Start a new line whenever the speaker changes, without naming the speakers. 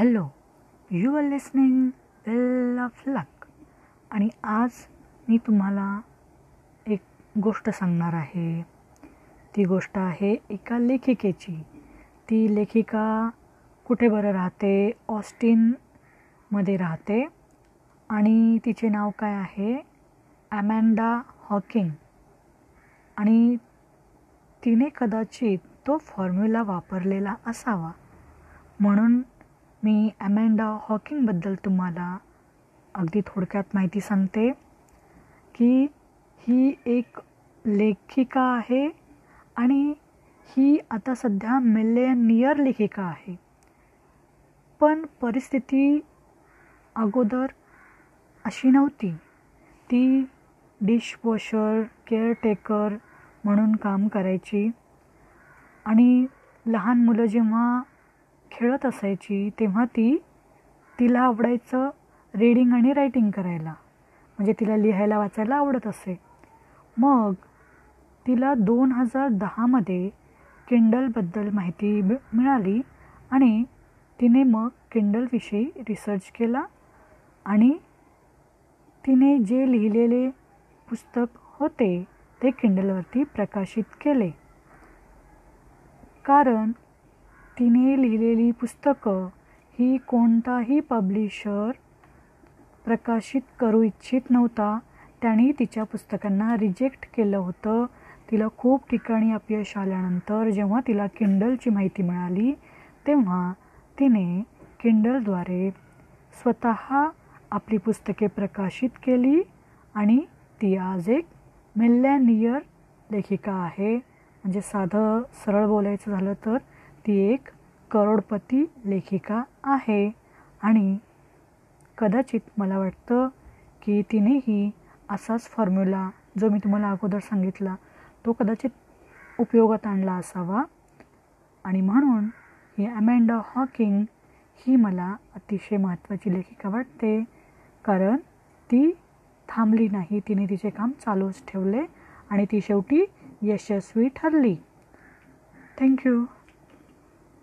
Hello you are listening well of luck आणि आज मी तुम्हाला एक गोष्ट सांगणार आहे. ती गोष्ट आहे एका लेखिकेची. ती लेखिका कुठे बरं राहते? ऑस्टिनमध्ये राहते. आणि तिचे नाव काय आहे? Amanda Hawking. आणि तिने कदाचित तो फॉर्म्युला वापरलेला असावा. म्हणून मी अमेंडा हॉकिंगबद्दल तुम्हाला अगदी थोडक्यात माहिती सांगते की ही एक लेखिका आहे आणि ही आता सध्या मिलेनियर लेखिका आहे. पण परिस्थिती अगोदर अशी नव्हती. ती डिशवॉशर केअरटेकर म्हणून काम करायची. आणि लहान मुलं जेव्हा खेळत असायची तेव्हा ती तिला आवडायचं रीडिंग आणि रायटिंग करायला. म्हणजे तिला लिहायला वाचायला आवडत असे. मग तिला दोन हजार दहामध्ये किंडलबद्दल माहिती मिळाली आणि तिने मग किंडलविषयी रिसर्च केला आणि तिने जे लिहिलेले पुस्तक होते ते किंडलवरती प्रकाशित केले. कारण तिने लिहिलेली पुस्तकं ही कोणताही पब्लिशर प्रकाशित करू इच्छित नव्हता. त्याने तिच्या पुस्तकांना रिजेक्ट केलं होतं. तिला खूप ठिकाणी अपयश आल्यानंतर जेव्हा तिला किंडलची माहिती मिळाली तेव्हा तिने किंडलद्वारे स्वतः आपली पुस्तके प्रकाशित केली आणि ती आज एक मिल्लॅनियर लेखिका आहे. म्हणजे साधं सरळ बोलायचं झालं तर ती एक करोडपती लेखिका आहे. आणि कदाचित मला वाटतं की तिनेही असाच फॉर्म्युला जो मी तुम्हाला अगोदर सांगितला तो कदाचित उपयोगात आणला असावा. आणि म्हणून ही अमेंडा हॉकिंग ही मला अतिशय महत्त्वाची लेखिका वाटते. कारण ती थांबली नाही तिने तिचे काम चालूच ठेवले आणि ती शेवटी यशस्वी ठरली. थँक्यू.